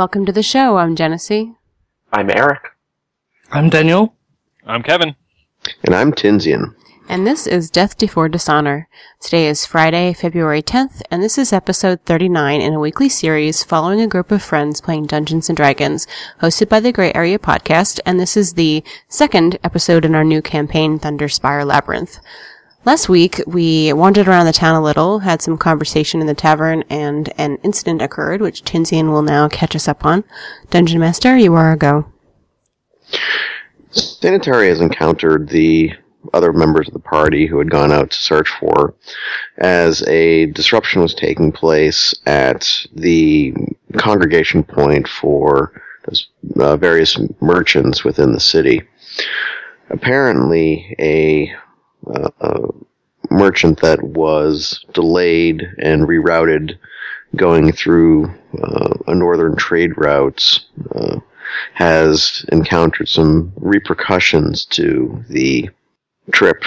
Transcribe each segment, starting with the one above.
Welcome to the show. I'm Genesee. I'm Eric. I'm Daniel. I'm Kevin. And I'm Tinsian. And this is Death Before Dishonor. Today is Friday, February 10th, and this is episode 39 in a weekly series following a group of friends playing Dungeons and Dragons, hosted by the Gray Area Podcast, and this is the second episode in our new campaign, Thunderspire Labyrinth. Last week, we wandered around the town a little, had some conversation in the tavern, and an incident occurred, which Tinsian will now catch us up on. Dungeon Master, you are a go. Xanatari has encountered the other members of the party who had gone out to search for as a disruption was taking place at the congregation point for uh, various merchants within the city. Apparently, a, uh, a merchant that was delayed and rerouted going through uh, a northern trade route uh, has encountered some repercussions to the trip,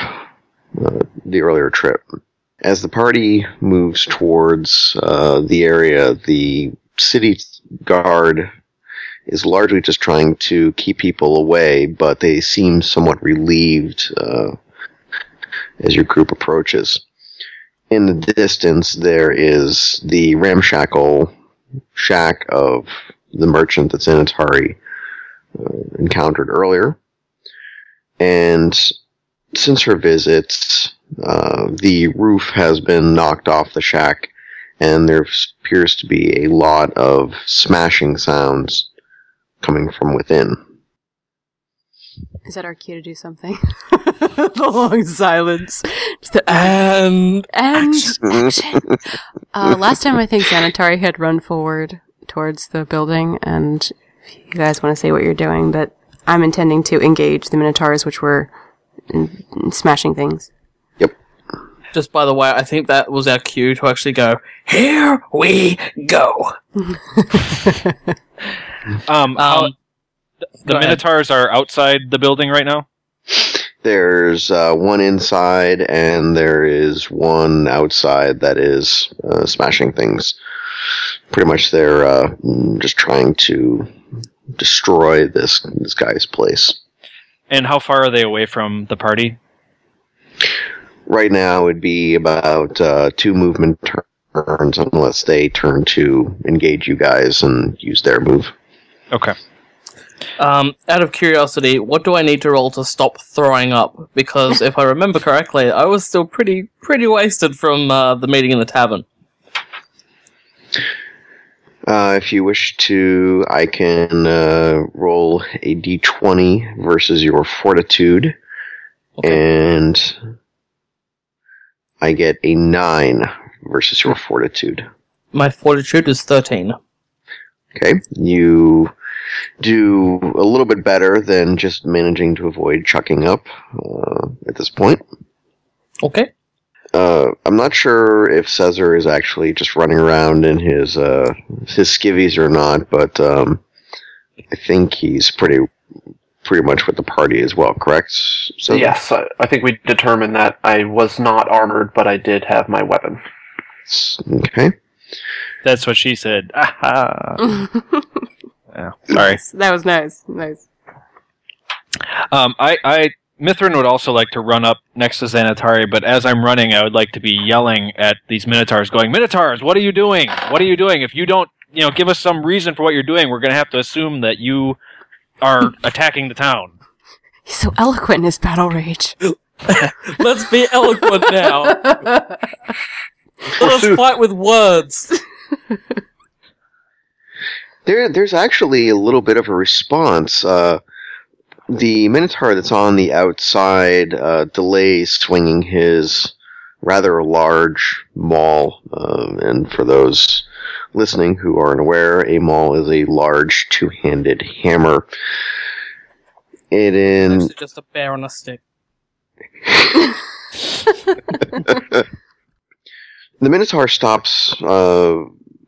uh, the earlier trip. As the party moves towards uh, the area, the city guard is largely just trying to keep people away, but they seem somewhat relieved uh, as your group approaches. In the distance, there is the ramshackle shack of the merchant that Sanitari uh, encountered earlier. And since her visits, uh, the roof has been knocked off the shack, and there appears to be a lot of smashing sounds coming from within. Is that our cue to do something? the long silence. Just the, And and action. uh, last time I think Sanitari had run forward towards the building, and if you guys want to say what you're doing, but I'm intending to engage the Minotaurs, which were mm, mm, smashing things. Yep. Just by the way, I think that was our cue to actually go, here we go. Um, how- Um, the go ahead. Minotaurs are outside the building right now. There's uh, one inside, and there is one outside that is uh, smashing things. Pretty much, they're uh, just trying to destroy this this guy's place. And how far are they away from the party? Right now, it'd be about uh, two movement turns, unless they turn to engage you guys and use their move. Okay. Um, out of curiosity, what do I need to roll to stop throwing up? Because if I remember correctly, I was still pretty pretty wasted from uh, the meeting in the tavern. Uh, if you wish to, I can uh, roll a d20 versus your fortitude, and I get a 9 versus your fortitude. My fortitude is thirteen. Okay, you do a little bit better than just managing to avoid chucking up uh, at this point. Okay. Uh, I'm not sure if Caesar is actually just running around in his uh, his skivvies or not, but um, I think he's pretty pretty much with the party as well. Correct? So yes, I, I think we determined that I was not armored, but I did have my weapon. Okay. That's what she said. Aha. Yeah, sorry. that was nice. Nice. Um, I, I, Mithrin would also like to run up next to Xanatari, but as I'm running, I would like to be yelling at these Minotaurs, going, Minotaurs, what are you doing? What are you doing? If you don't, you know, give us some reason for what you're doing, we're going to have to assume that you are attacking the town. He's so eloquent in his battle rage. Let's be eloquent now. Let us fight with words. There, there's actually a little bit of a response. Uh, the Minotaur that's on the outside uh, delays swinging his rather large maul. Um, and for those listening who aren't aware, a maul is a large two-handed hammer. It in Actually, just a bear on a stick. the Minotaur stops uh,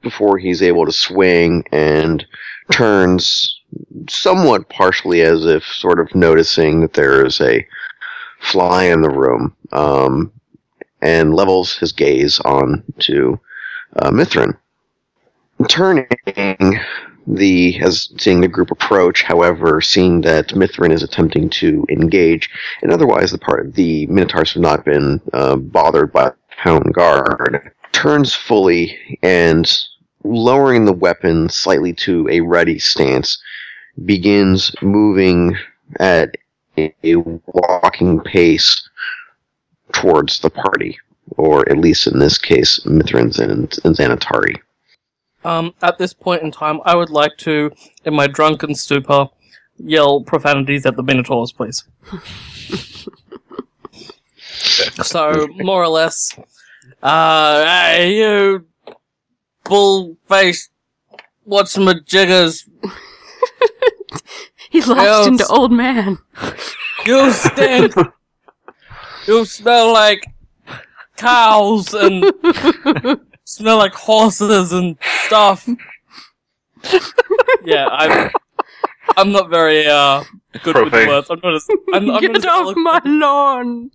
before he's able to swing and turns somewhat partially as if sort of noticing that there is a fly in the room um, and levels his gaze on to uh, Mithrin. Turning, the as seeing the group approach. However, seeing that Mithrin is attempting to engage, and otherwise the part the Minotaurs have not been uh, bothered by town guard, turns fully and lowering the weapon slightly to a ready stance, begins moving at a, a walking pace towards the party, or at least in this case, Mithrins and, and Xanatari. Um, at this point in time, I would like to, in my drunken stupor, yell profanities at the Minotaurs, please. so, more or less, uh, hey, you bull face, what's my jiggers? He lapsed Yes. into old man. You stink! you smell like cows and smell like horses and stuff. yeah, I'm. I'm not very uh good with words. I'm not as. I'm, I'm Get not as off my lawn!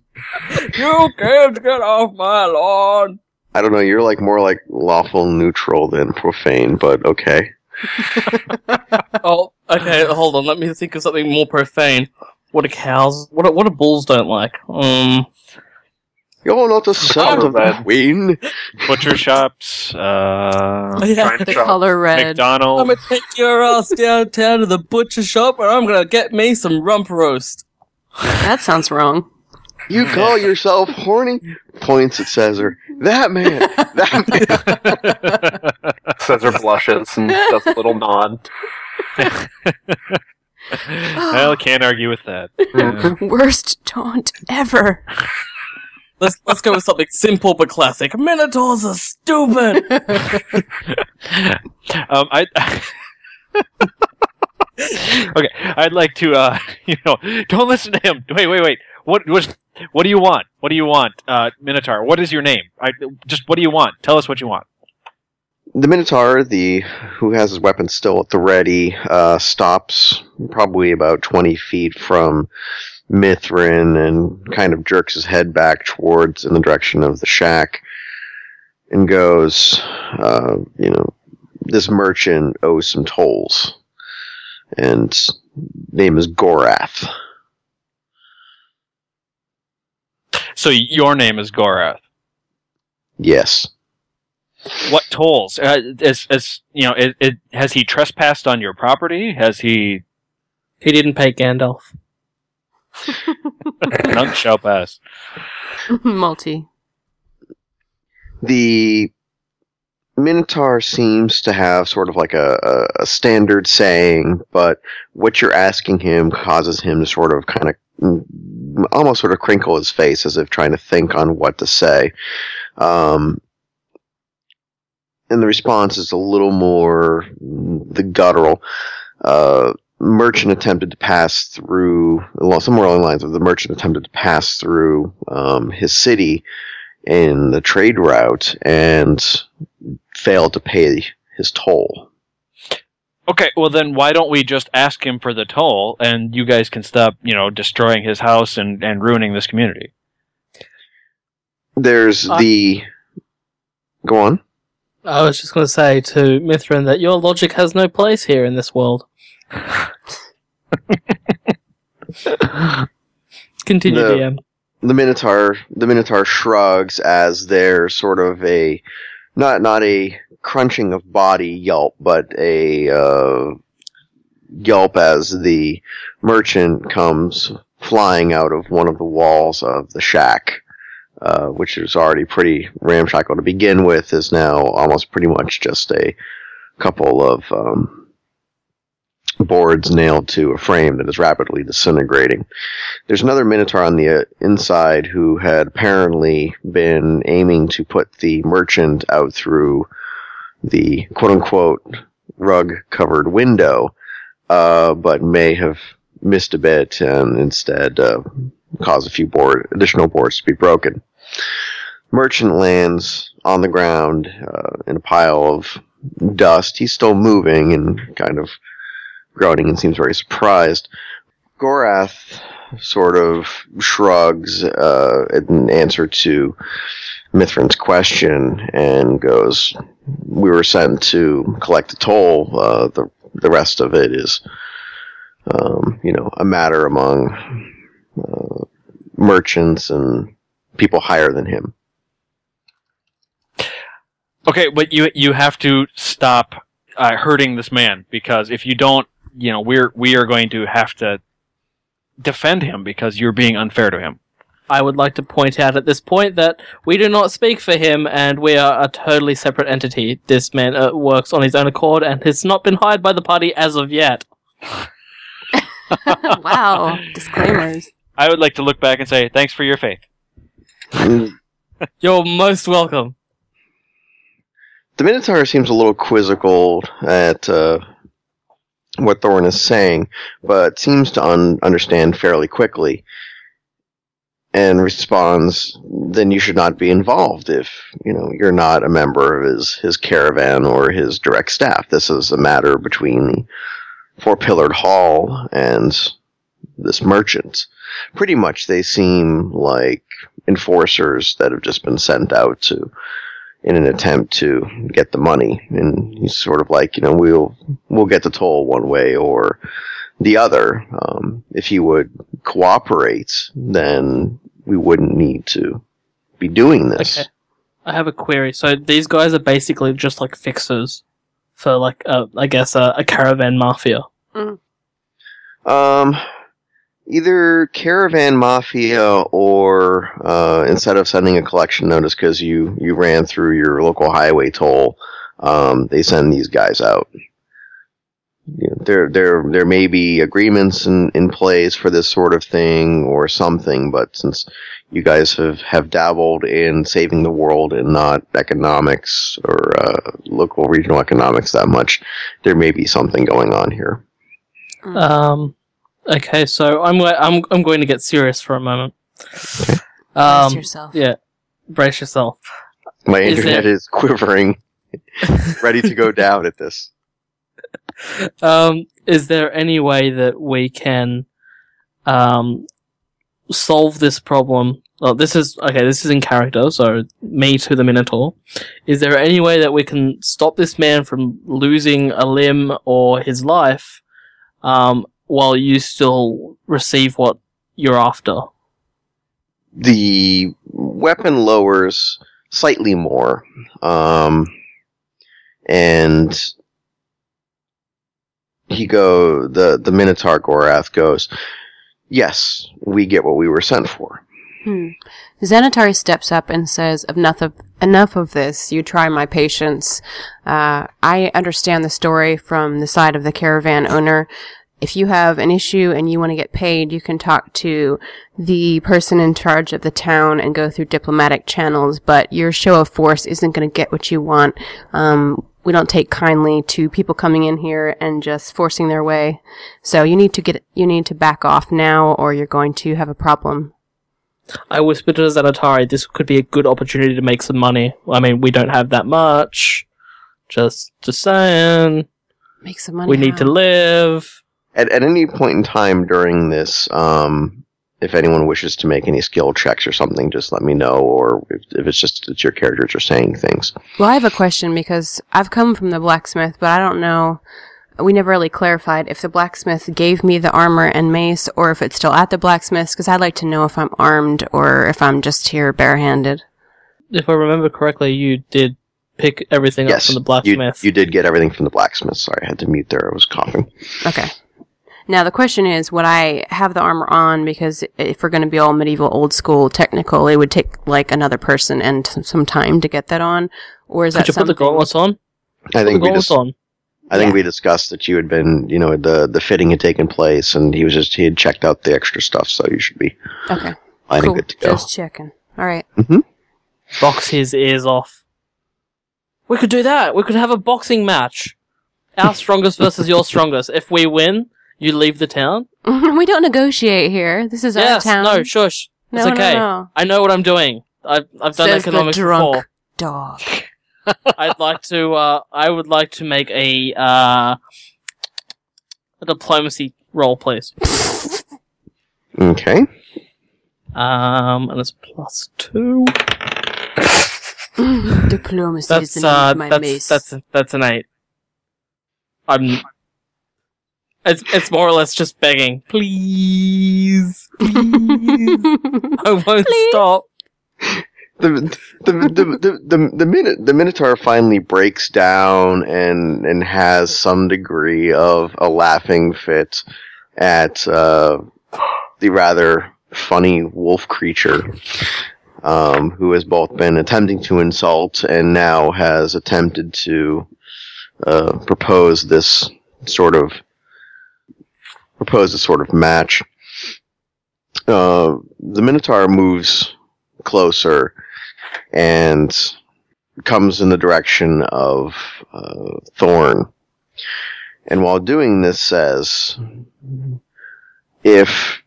You can't get off my lawn. I don't know, you're like more like lawful neutral than profane, but okay. Oh, okay. Hold on. Let me think of something more profane. What do cows? What do, what do bulls don't like? Um. You're not the son of that Red. queen. Butcher shops, uh, Yeah. The shop. color red. I'm gonna take your ass downtown to the butcher shop, and I'm gonna get me some rump roast. That sounds wrong. You call yourself horny? Points at Caesar. That man. That man. Caesar blushes and does a little nod. well, can't argue with that. Yeah. Worst taunt ever. Let's let's go with something simple but classic. Minotaurs are stupid. um, I. okay, I'd like to, uh, you know, don't listen to him. Wait, wait, wait. What was? What do you want? What do you want, uh, Minotaur? What is your name? I just. What do you want? Tell us what you want. The Minotaur, the who has his weapon still at the ready, uh, stops probably about twenty feet from Mithrin and kind of jerks his head back towards in the direction of the shack, and goes, uh, you know, this merchant owes some tolls, and name is Gorath. So your name is Gorath. Yes. What tolls? Uh, is, is you know? It, it has he trespassed on your property? Has he? he didn't pay Gandalf. None shall pass. Multi. the Minotaur seems to have sort of like a, a, a standard saying, but what you're asking him causes him to sort of kind of almost sort of crinkle his face as if trying to think on what to say. Um, and the response is a little more the guttural. Uh, merchant attempted to pass through, well, somewhere along the lines of the merchant attempted to pass through um, his city in the trade route and failed to pay his toll. Okay, well then why don't we just ask him for the toll and you guys can stop, you know, destroying his house and, and ruining this community. There's Uh, the. Go on. I was just gonna say to Mithrin that your logic has no place here in this world. Continue, No. DM. the Minotaur the Minotaur shrugs as there's sort of a not not a crunching of body yelp, but a uh, yelp as the merchant comes flying out of one of the walls of the shack, uh, which is already pretty ramshackle to begin with, is now almost pretty much just a couple of um, boards nailed to a frame that is rapidly disintegrating. There's another Minotaur on the uh, inside who had apparently been aiming to put the merchant out through the quote unquote rug covered window, uh, but may have missed a bit and instead uh, caused a few board, additional boards to be broken. Merchant lands on the ground uh, in a pile of dust. He's still moving and kind of groaning and seems very surprised. Gorath sort of shrugs uh, in answer to Mithrin's question and goes, "We were sent to collect the toll. Uh, the the rest of it is, um, you know, a matter among uh, merchants and people higher than him. Okay, but you you have to stop uh, hurting this man because if you don't, you know, we're we are going to have to defend him because you're being unfair to him. I would like to point out at this point that we do not speak for him, and we are a totally separate entity. This man uh, works on his own accord and has not been hired by the party as of yet. wow. Disclaimers. I would like to look back and say thanks for your faith. You're most welcome. The Minotaur seems a little quizzical at uh, what Thorn is saying, but seems to un- understand fairly quickly and responds, then you should not be involved if, you know, you're not a member of his, his caravan or his direct staff. This is a matter between the four-pillared hall and this merchant. Pretty much they seem like enforcers that have just been sent out to in an attempt to get the money. And he's sort of like, you know, we'll we'll get the toll one way or the other. Um, if he would cooperate, then we wouldn't need to be doing this. Okay. I have a query. So these guys are basically just like fixers for like, uh, I guess, a, a caravan mafia. Um, either caravan mafia or uh, instead of sending a collection notice because you you ran through your local highway toll, um, they send these guys out. You know, there there there may be agreements in, in place for this sort of thing or something, but since you guys have, have dabbled in saving the world and not economics or uh, local regional economics that much, there may be something going on here. Um, okay, so I'm I'm I'm going to get serious for a moment. Brace Um, yourself. yeah, brace yourself. My Is internet there- is quivering, ready to go down at this. Um, is there any way that we can um solve this problem? Well, this is okay. This is in character, so me to the Minotaur. Is there any way that we can stop this man from losing a limb or his life, um, while you still receive what you're after? The weapon lowers slightly more, um, and he go the the Minotaur Gorath goes. Yes, we get what we were sent for. Hmm. Xanatari steps up and says, "Enough of enough of this. You try my patience. Uh, I understand the story from the side of the caravan owner. If you have an issue and you want to get paid, you can talk to the person in charge of the town and go through diplomatic channels. But your show of force isn't going to get what you want. Um, we don't take kindly to people coming in here and just forcing their way. So you need to get you need to back off now, or you're going to have a problem." I whispered to Zanatari, this could be a good opportunity to make some money. I mean, we don't have that much. Just, just saying. Make some money. We need to live. At at any point in time during this, um, if anyone wishes to make any skill checks or something, just let me know. Or if, if it's just that your characters are saying things. Well, I have a question because I've come from the blacksmith, but I don't know. We never really clarified if the blacksmith gave me the armor and mace or if it's still at the blacksmith's because I'd like to know if I'm armed or if I'm just here barehanded. If I remember correctly, you did pick everything up from the you, blacksmith. you did get everything from the blacksmith. Sorry, I had to mute there. I was coughing. Okay. Now the question is, would I have the armor on? Because if we're going to be all medieval, old school, technical, it would take like another person and some time to get that on. Or is Could that you put the something- gauntlets on? I Put the think we gauntlets just, on. I think Yeah. we discussed that you had been, you know, the the fitting had taken place, and he was just he had checked out the extra stuff, so you should be Okay. fine Cool. and good to go. Just checking. All right. Mm-hmm. Box his ears off. We could do that. We could have a boxing match. Our strongest versus your strongest. If we win, you leave the town. we don't negotiate here. This is yes. our town. No. Shush. No, it's no, okay. no. I know what I'm doing. I've I've done Says the economics drunk before. dog. I'd like to. Uh, I would like to make a uh, a diplomacy roll, please. Okay. Um, and it's plus two. Diplomacy is That's the name uh, of my that's mace. that's that's an eight. I'm It's it's more or less just begging, please, please. I won't Please. stop. the the the the the, the, minute the minotaur finally breaks down and and has some degree of a laughing fit at uh, the rather funny wolf creature um, who has both been attempting to insult and now has attempted to uh, propose this sort of propose this sort of match. Uh, the minotaur moves closer and comes in the direction of uh, Thorn. And while doing this, says, if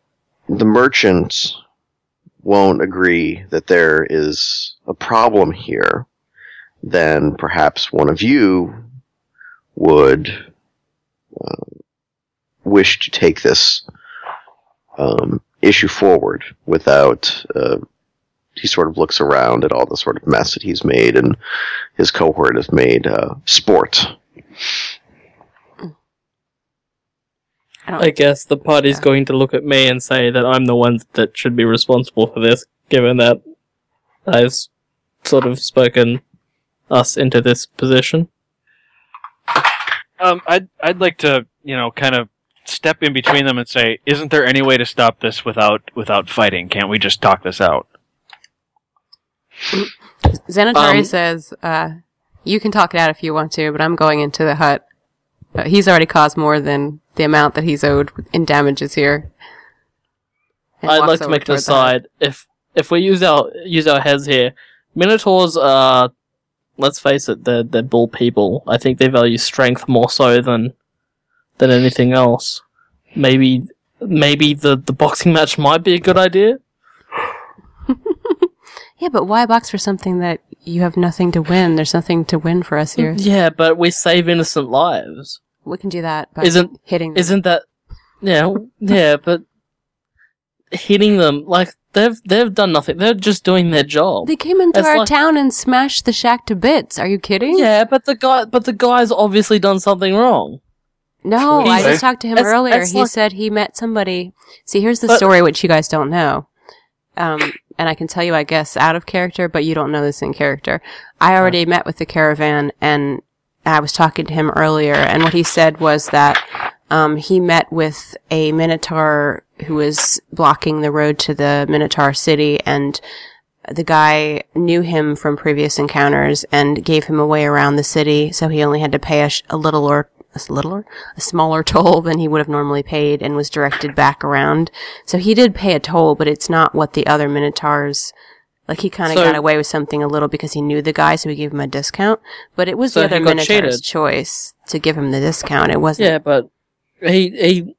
the merchants won't agree that there is a problem here, then perhaps one of you would uh, wish to take this um, issue forward without uh, he sort of looks around at all the sort of mess that he's made and his cohort has made uh, sport. I I guess the party's going to look at me and say that I'm the one that should be responsible for this, given that I've sort of spoken us into this position. Um, I'd I'd like to you know kind of step in between them and say, isn't there any way to stop this without without fighting? Can't we just talk this out? Xanatari Um, says, uh, you can talk it out if you want to, but I'm going into the hut. Uh, he's already caused more than the amount that he's owed in damages here. And I'd like to make an toward the hut. aside. If if we use our use our heads here, Minotaurs are, let's face it, they're they're bull people. I think they value strength more so than than anything else. Maybe maybe the the boxing match might be a good idea. Yeah, but why box for something that you have nothing to win? There's nothing to win for us here. Yeah, but we save innocent lives. We can do that by Isn't- hitting them. Isn't that? Yeah, yeah, but hitting them like they've they've done nothing. They're just doing their job. They came into It's our like- town and smashed the shack to bits. Are you kidding? Yeah, but the guy, but the guy's obviously done something wrong. No, I just talked to him it's- earlier. it's He like- said he met somebody. See, here's the But- story, which you guys don't know. Um, and I can tell you, I guess, out of character, but you don't know this in character. I already met with the caravan, and I was talking to him earlier, and what he said was that um, he met with a Minotaur who was blocking the road to the Minotaur city, and the guy knew him from previous encounters and gave him a way around the city, so he only had to pay a, sh- a little or a littler, a smaller toll than he would have normally paid, and was directed back around. So he did pay a toll, but it's not what the other Minotaurs. Like he kind of So- got away with something a little because he knew the guy, so he gave him a discount. But it was So the other Minotaur's cheated. choice to give him the discount. It wasn't. Yeah, but he he.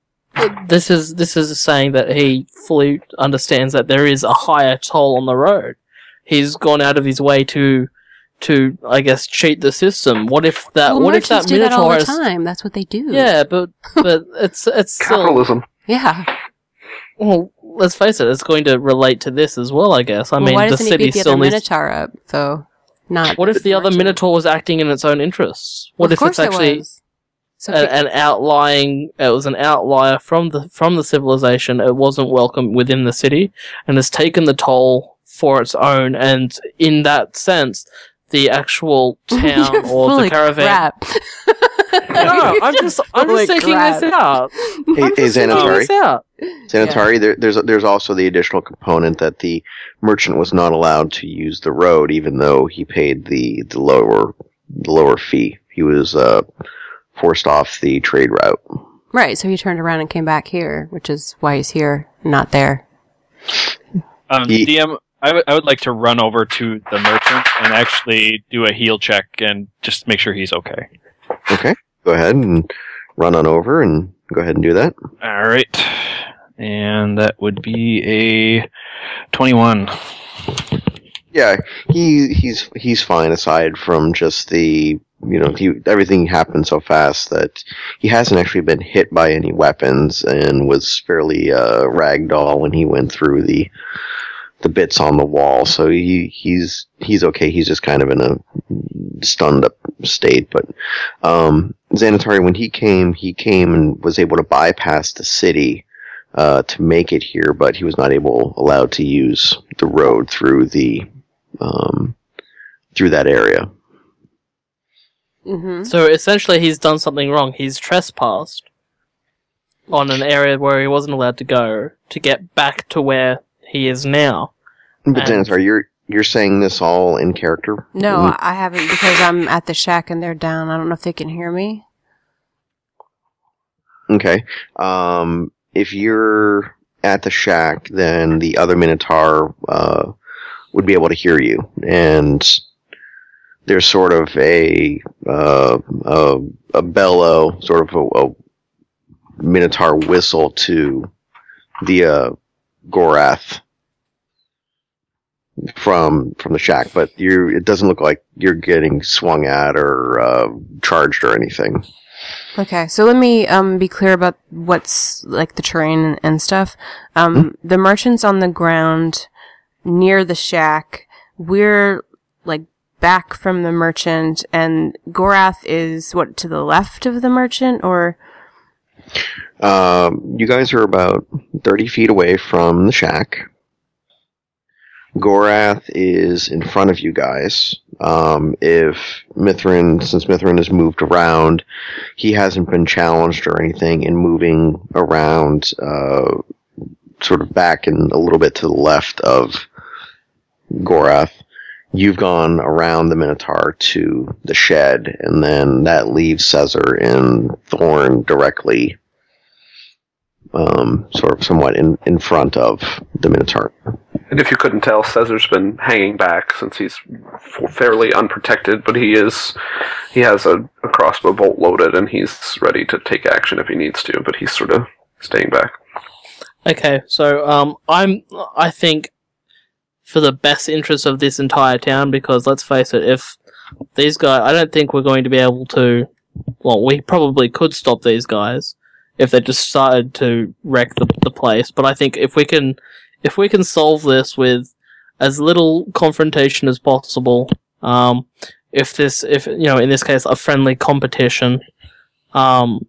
This is this is saying that he fully understands that there is a higher toll on the road. He's gone out of his way to to I guess cheat the system. What if that? well, what if merchants that do that all minotaur? the is- time. That's what they do. Yeah, but but it's it's still Capitalism. Yeah. well. Let's face it, it's going to relate to this as well. I guess. I well, mean, why the doesn't city beat the still other needs. Minotaur up though? Not. What if the other minotaur was acting in its own interests? What Well, if it's actually it. So a- if an outlying it was an outlier from the from the civilization it wasn't welcome within the city and has taken the toll for its own and in that sense the actual You're town or the caravan crap. no i'm just i'm just of thinking crap. this out Hey, I'm hey just thinking Xanatari. this out Sanitari, there, there's there's also the additional component that the merchant was not allowed to use the road, even though he paid the, the lower the lower fee. He was uh, forced off the trade route. right. So he turned around and came back here, which is why he's here, not there. Um, Ye- DM, I would- I would like to run over to the merchant and actually do a heal check and just make sure he's okay. Okay, go ahead and run on over and go ahead and do that. All right, and that would be a twenty-one. Yeah, he he's he's fine aside from just the you know he everything happened so fast that he hasn't actually been hit by any weapons and was fairly uh, ragdoll when he went through the the bits on the wall. So he he's he's okay. He's just kind of in a stunned up state. But um, Xanatari, when he came, he came and was able to bypass the city uh, to make it here, but he was not able allowed to use the road through the um, through that area. Mm-hmm. So essentially, he's done something wrong. He's trespassed on an area where he wasn't allowed to go to get back to where he is now. But And- Xanatari, you're you're saying this all in character? No, Mm, I haven't because I'm at the shack and they're down. I don't know if they can hear me. Okay. Um, if you're at the shack, then the other Minotaur uh, would be able to hear you, and there's sort of a uh, a, a bellow, sort of a, a Minotaur whistle to the uh, Gorath from from the shack, but you it doesn't look like you're getting swung at or uh, charged or anything. Okay, so let me um be clear about what's like the terrain and stuff. Um, the merchants on the ground near the shack. We're like back from the merchant, and Gorath is what to the left of the merchant, or Um, you guys are about 30 feet away from the shack. Gorath is in front of you guys. Um, if Mithrin, since Mithrin has moved around, he hasn't been challenged or anything in moving around, uh, sort of back and a little bit to the left of Gorath. You've gone around the Minotaur to the shed, and then that leaves Caesar and Thorn directly um, sort of somewhat in, in front of the Minotaur. And if you couldn't tell, Caesar's been hanging back since he's fairly unprotected, but he is he has a, a crossbow bolt loaded and he's ready to take action if he needs to, but he's sort of staying back. Okay, so um, I'm I think for the best interest of this entire town, because let's face it, if these guys, I don't think we're going to be able to. Well, we probably could stop these guys if they just started to wreck the the place. But I think if we can, if we can solve this with as little confrontation as possible, um, if this, if you know, in this case, a friendly competition, um,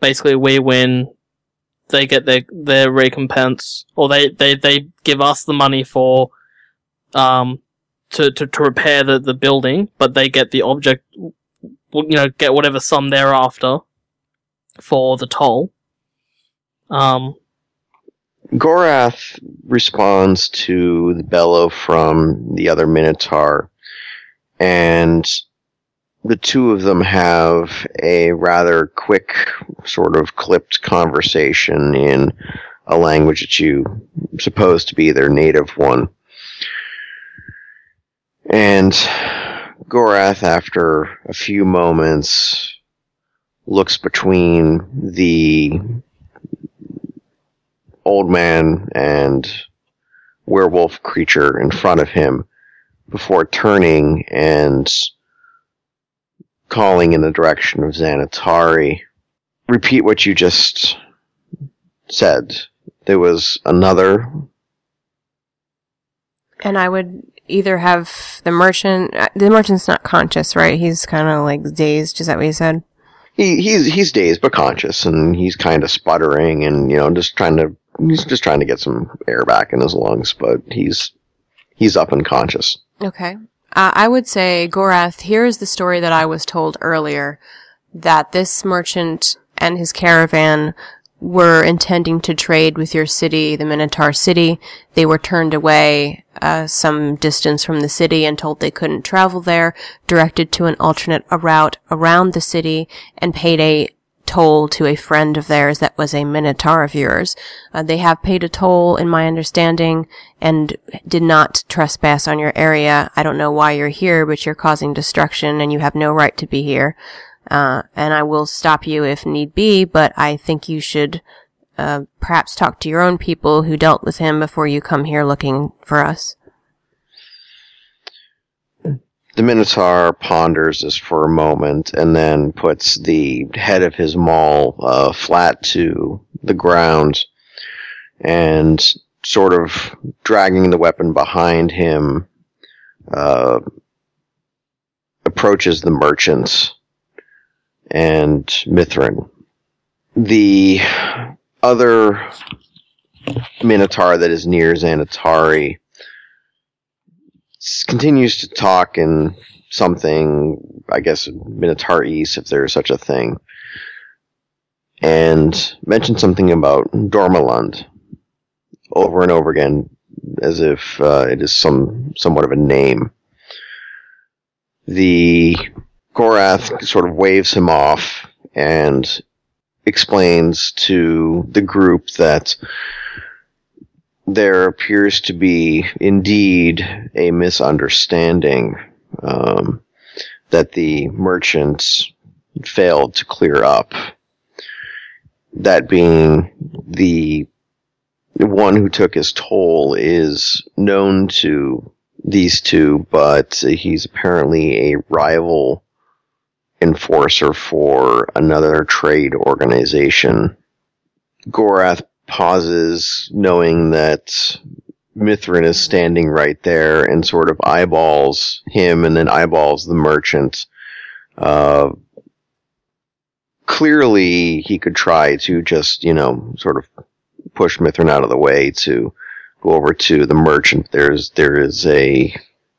basically we win they get their their recompense, or they, they, they give us the money for um to, to, to repair the, the building, but they get the object, you know, get whatever sum they're after for the toll. Um, Gorath responds to the bellow from the other Minotaur, and the two of them have a rather quick, sort of clipped conversation in a language that you suppose to be their native one. And Gorath, after a few moments, looks between the old man and werewolf creature in front of him before turning and calling in the direction of Xanatari. Repeat what you just said. There was another. and I would either have the merchant. uh, The merchant's not conscious, right? He's kind of like dazed. Is that what you said? He, he's he's dazed but conscious, and he's kind of sputtering, and you know, just trying to he's just trying to get some air back in his lungs, but he's he's up and conscious. Okay. Uh, I would say, Gorath, here's the story that I was told earlier that this merchant and his caravan were intending to trade with your city, the Minotaur city. They were turned away uh, some distance from the city and told they couldn't travel there, directed to an alternate route around the city, and paid a toll to a friend of theirs that was a Minotaur of yours. Uh, they have paid a toll, in my understanding, and did not trespass on your area. I don't know why you're here, but you're causing destruction and you have no right to be here. Uh, and I will stop you if need be, but I think you should, uh, perhaps talk to your own people who dealt with him before you come here looking for us. The Minotaur ponders this for a moment and then puts the head of his maul uh, flat to the ground and sort of dragging the weapon behind him uh, approaches the merchant and Mithrin. The other Minotaur that is near Xanatari continues to talk in something, I guess, Minotaur East, if there is such a thing, and mentions something about Dormaland over and over again, as if uh, it is some somewhat of a name. The Gorath sort of waves him off and explains to the group that there appears to be indeed a misunderstanding um, that the merchants failed to clear up. That being the one who took his toll is known to these two, but he's apparently a rival enforcer for another trade organization. Gorath pauses, knowing that Mithrin is standing right there and sort of eyeballs him and then eyeballs the merchant. Uh, clearly, he could try to just, you know, sort of push Mithrin out of the way to go over to the merchant. There's there is a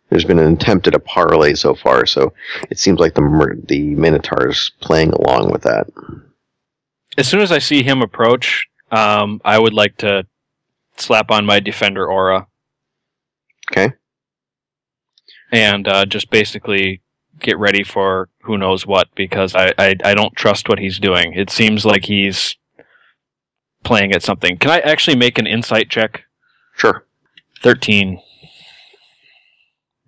there's been an attempt at a parlay so far, so it seems like the the Minotaur's playing along with that. As soon as I see him approach, um, I would like to slap on my defender aura Okay. and uh, just basically get ready for who knows what because I, I I don't trust what he's doing. It seems like he's playing at something. Can I actually make an insight check? Sure. Thirteen.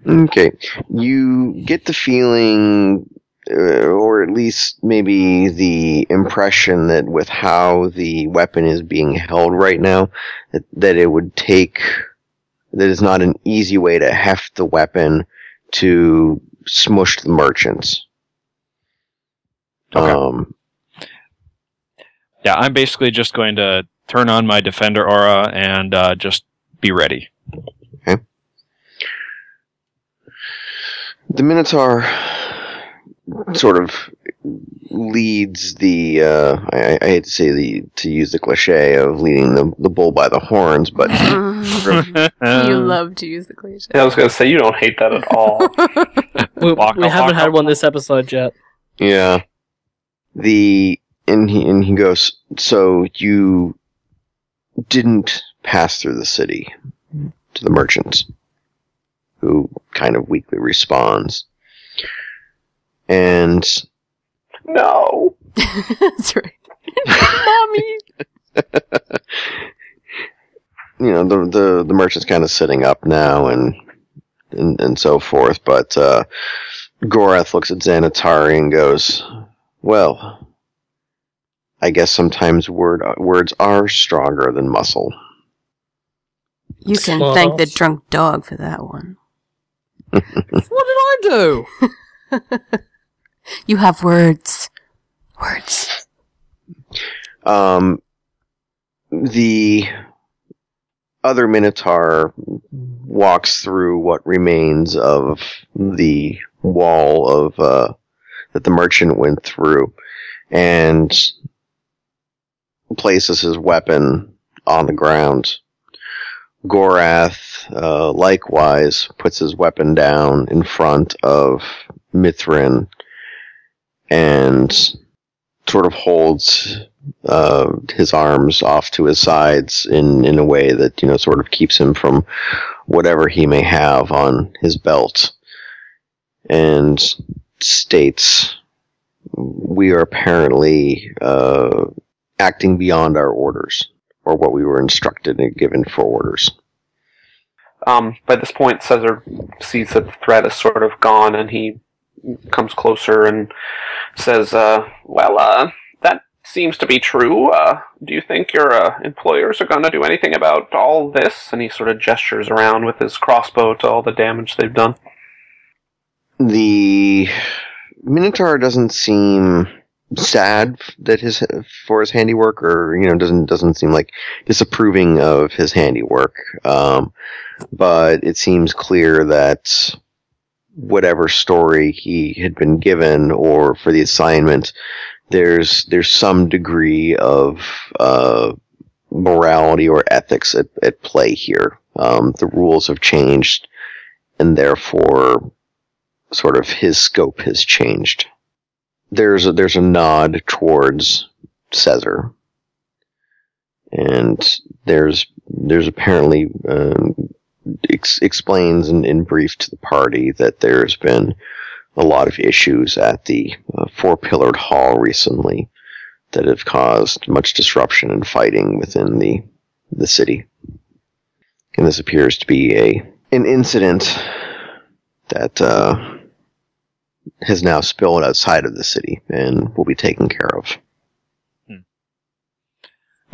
Okay. You get the feeling, uh, or at least maybe the impression that with how the weapon is being held right now, that, that it would take, that it's not an easy way to heft the weapon to smush the merchants. Okay. Um, Yeah, I'm basically just going to turn on my defender aura and uh, just be ready. The Minotaur sort of leads the uh, I, I hate to say the to use the cliche of leading the, the bull by the horns, but you love to use the cliche. Yeah, I was gonna say you don't hate that at all. We, Waka, we haven't waka. had one this episode yet. yeah, the and he and he goes. So you didn't pass through the city to the merchants, who kind of weakly responds, and no. That's right. Mommy. you know the the the merchant's kind of sitting up now and and and so forth. But uh, Gorath looks at Xanatari and goes, "Well, I guess sometimes word words are stronger than muscle." You can Smalls. thank the drunk dog for that one. What did I do? You have words. Words. Um, the other Minotaur walks through what remains of the wall of uh, that the merchant went through, and places his weapon on the ground. Gorath, uh, likewise, puts his weapon down in front of Mithrin and sort of holds uh, his arms off to his sides in, in a way that, you know, sort of keeps him from whatever he may have on his belt. And states, we are apparently uh, acting beyond our orders, or what we were instructed and given for orders. Um, by this point, Caesar sees that the threat is sort of gone, and he comes closer and says, uh, "Well, uh, that seems to be true. Uh, do you think your uh, employers are going to do anything about all this?" And he sort of gestures around with his crossbow to all the damage they've done. the Minotaur doesn't seem sad that his for his handiwork, or you know, doesn't doesn't seem like disapproving of his handiwork. Um, but it seems clear that whatever story he had been given or for the assignment, there's there's some degree of uh, morality or ethics at, at play here. Um, the rules have changed, and therefore, sort of his scope has changed. There's a, there's a nod towards Caesar, and there's there's apparently um, ex- explains in, in brief to the party that there's been a lot of issues at the uh, four pillared hall recently that have caused much disruption and fighting within the the city. And this appears to be a an incident that uh, has now spilled outside of the city and will be taken care of.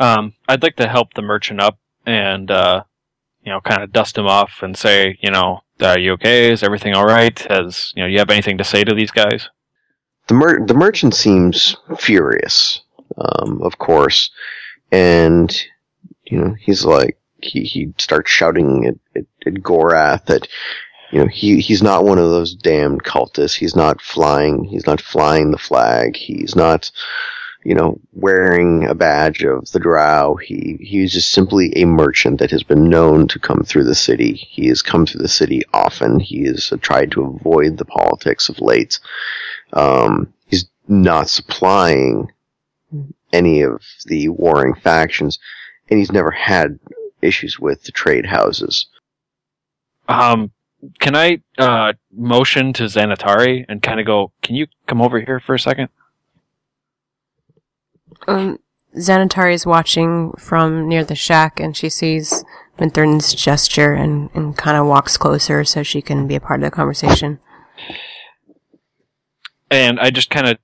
Um, I'd like to help the merchant up and, uh, you know, kind of dust him off and say, you know, are you okay? Is everything all right? Has, you know, you have anything to say to these guys? The mer- the merchant seems furious, um, of course, and you know he's like he he starts shouting at, at, at Gorath that you know he he's not one of those damned cultists. He's not flying. He's not flying the flag. He's not you know, wearing a badge of the Drow. He he's just simply a merchant that has been known to come through the city. He has come through the city often. He has tried to avoid the politics of late. Um, he's not supplying any of the warring factions, and he's never had issues with the trade houses. Um, can I uh, motion to Xanatari and kind of go? Can you come over here for a second? Um, Xanatari is watching from near the shack and she sees Mithrin's gesture and, and kind of walks closer so she can be a part of the conversation. And I just kind of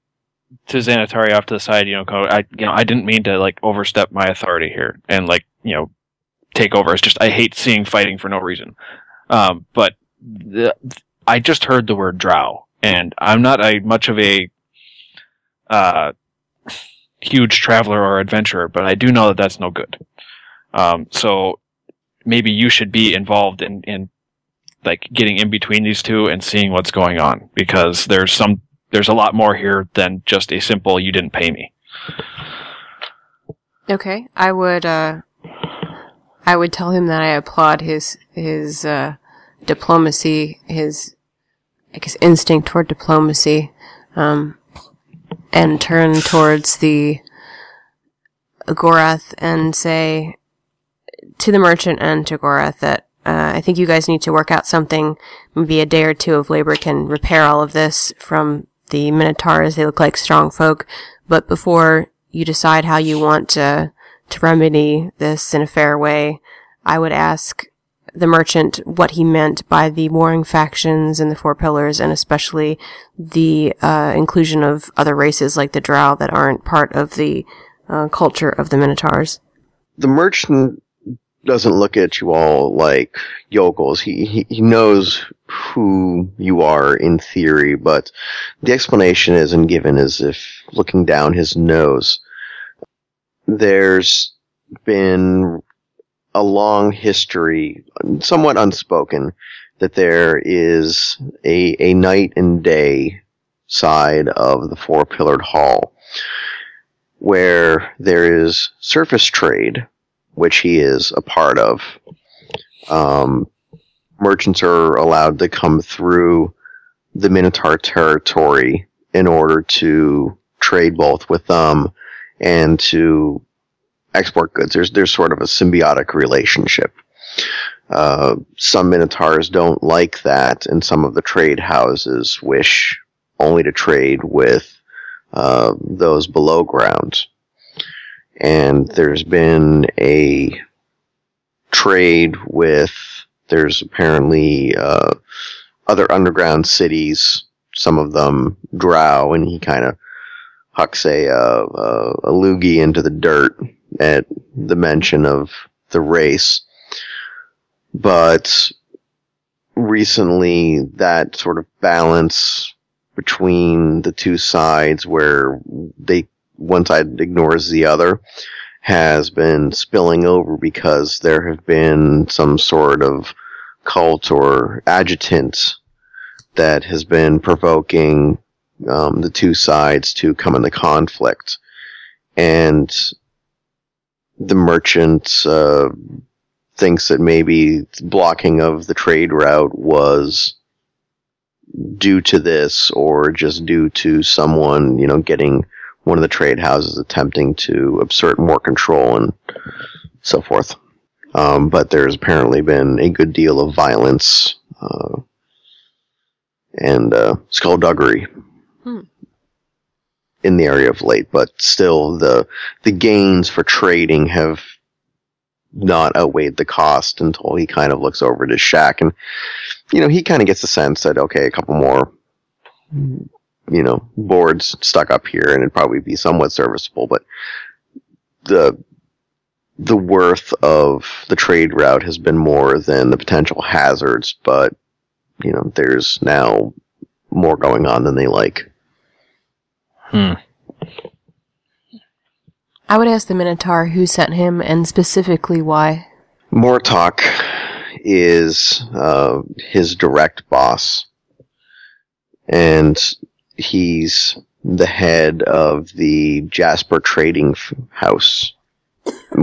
to Xanatari off to the side, you know, I you know I didn't mean to like overstep my authority here and like you know take over. It's just I hate seeing fighting for no reason. Um, but the, I just heard the word drow, and I'm not a much of a uh, huge traveler or adventurer, but I do know that that's no good. Um, so maybe you should be involved in, in like getting in between these two and seeing what's going on because there's some there's a lot more here than just a simple you didn't pay me. Okay, I would uh, I would tell him that I applaud his his uh, diplomacy, his I guess instinct toward diplomacy, um, and turn towards the Gorath and say to the merchant and to Gorath that uh, I think you guys need to work out something. Maybe a day or two of labor can repair all of this from the Minotaurs. They look like strong folk. But before you decide how you want to, to remedy this in a fair way, I would ask the merchant what he meant by the warring factions and the Four Pillars, and especially the uh, inclusion of other races like the Drow that aren't part of the uh, culture of the Minotaurs. The merchant doesn't look at you all like yokels. He, he he knows who you are in theory, but the explanation isn't given as if looking down his nose. There's been a long history, somewhat unspoken, that there is a, a night and day side of the four pillared hall where there is surface trade, which he is a part of. Um, merchants are allowed to come through the Minotaur territory in order to trade both with them and to export goods. There's there's sort of a symbiotic relationship. Uh, some Minotaurs don't like that, and some of the trade houses wish only to trade with uh, those below ground. And there's been a trade with there's apparently uh, other underground cities, some of them drow, and he kind of hucks a, uh, a, a loogie into the dirt at the mention of the race. But recently, that sort of balance between the two sides, where they one side ignores the other, has been spilling over because there have been some sort of cult or adjutant that has been provoking um, the two sides to come into conflict. And the merchant uh, thinks that maybe blocking of the trade route was due to this or just due to someone, you know, getting one of the trade houses attempting to assert more control and so forth. Um, but there's apparently been a good deal of violence uh, and uh, skullduggery. In the area of late. But still, the the gains for trading have not outweighed the cost until he kind of looks over at his shack and you know he kind of gets the sense that okay, a couple more you know boards stuck up here and it'd probably be somewhat serviceable, but the the worth of the trade route has been more than the potential hazards, but you know, there's now more going on than they like. Hmm. I would ask the Minotaur who sent him and specifically why. Mortok is uh, his direct boss, and he's the head of the Jasper Trading House,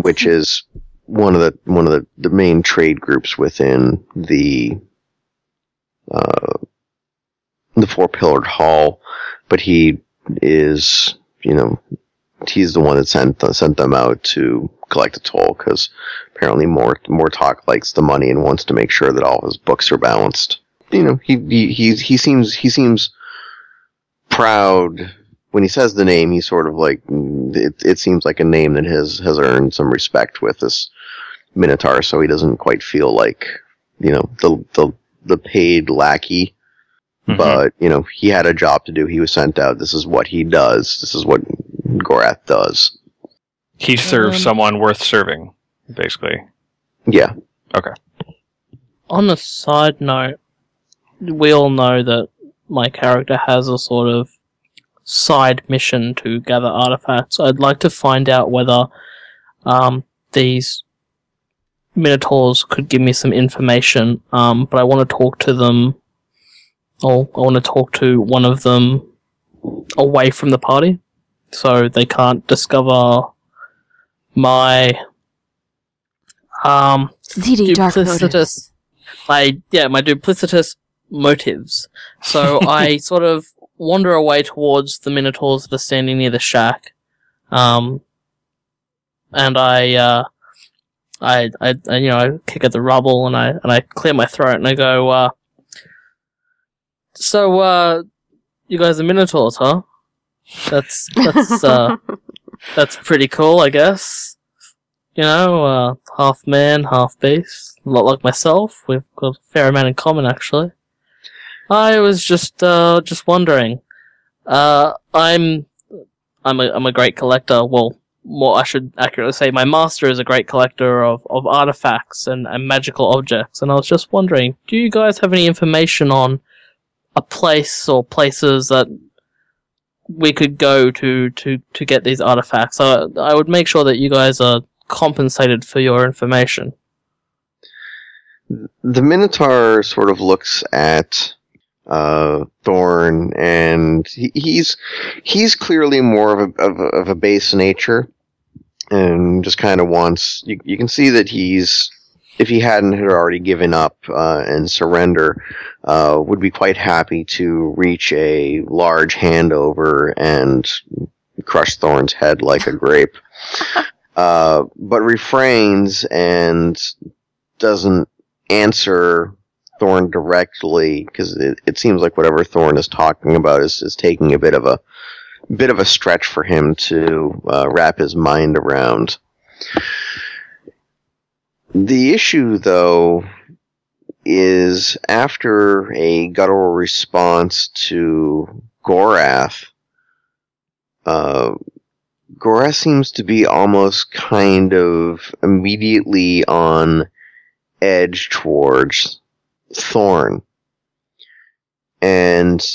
which is one of the one of the, the main trade groups within the uh, the four pillared hall. But he is, you know, he's the one that sent sent them out to collect a toll because apparently more Mortok likes the money and wants to make sure that all his books are balanced. You know, he he he, seems he seems proud when he says the name. He's sort of like it. It seems like a name that has has earned some respect with this Minotaur, so he doesn't quite feel like you know the the the paid lackey Mhm. but you know he had a job to do. He was sent out. This is what he does. This is what Gorath does. he serves Um, someone worth serving, basically. Yeah, Okay. On a side note, we all know that my character has a sort of side mission to gather artifacts. I'd like to find out whether um, these minotaurs could give me some information, um, but I want to talk to them. Or I want to talk to one of them away from the party, so they can't discover my um dark Duplicitous. my yeah my duplicitous motives. So I sort of wander away towards the minotaurs that are standing near the shack, um, and I, uh, I, I, I, you know, I kick at the rubble and I and I clear my throat and I go, uh, so uh, you guys are minotaurs, huh? That's that's uh, that's pretty cool, I guess. You know, uh, half man, half beast. A lot like myself. We've got a fair amount in common, actually. I was just, uh, just wondering. Uh, I'm, I'm a, I'm a great collector. Well, more, I should accurately say my master is a great collector of, of artifacts and, and magical objects. And I was just wondering, do you guys have any information on a place or places that we could go to, to, to get these artifacts? I, I would make sure that you guys are compensated for your information. the Minotaur sort of looks at uh, Thorn, and he, he's he's clearly more of a of a, of a base nature, and just kind of wants. You, you can see that he's if he hadn't had already given up uh, and surrender, uh, would be quite happy to reach a large hand over and crush Thorn's head like a grape. Uh, but refrains and doesn't answer Thorn directly because it, it seems like whatever Thorn is talking about is, is taking a bit of a bit of a stretch for him to uh, wrap his mind around. The issue, though, is after a guttural response to Gorath, uh, Gorath seems to be almost kind of immediately on edge towards Thorn. And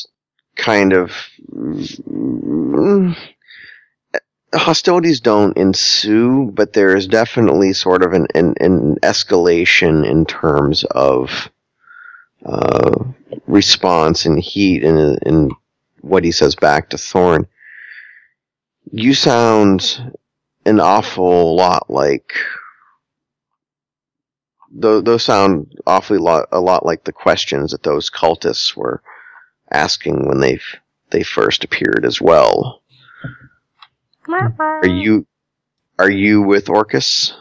kind of hostilities don't ensue, but there is definitely sort of an, an, an escalation in terms of uh, response and heat and, in what he says back to Thorn. You sound an awful lot like. Those, those sound awfully lot, a lot like the questions that those cultists were asking when they they first appeared as well. Are you are you with Orcus?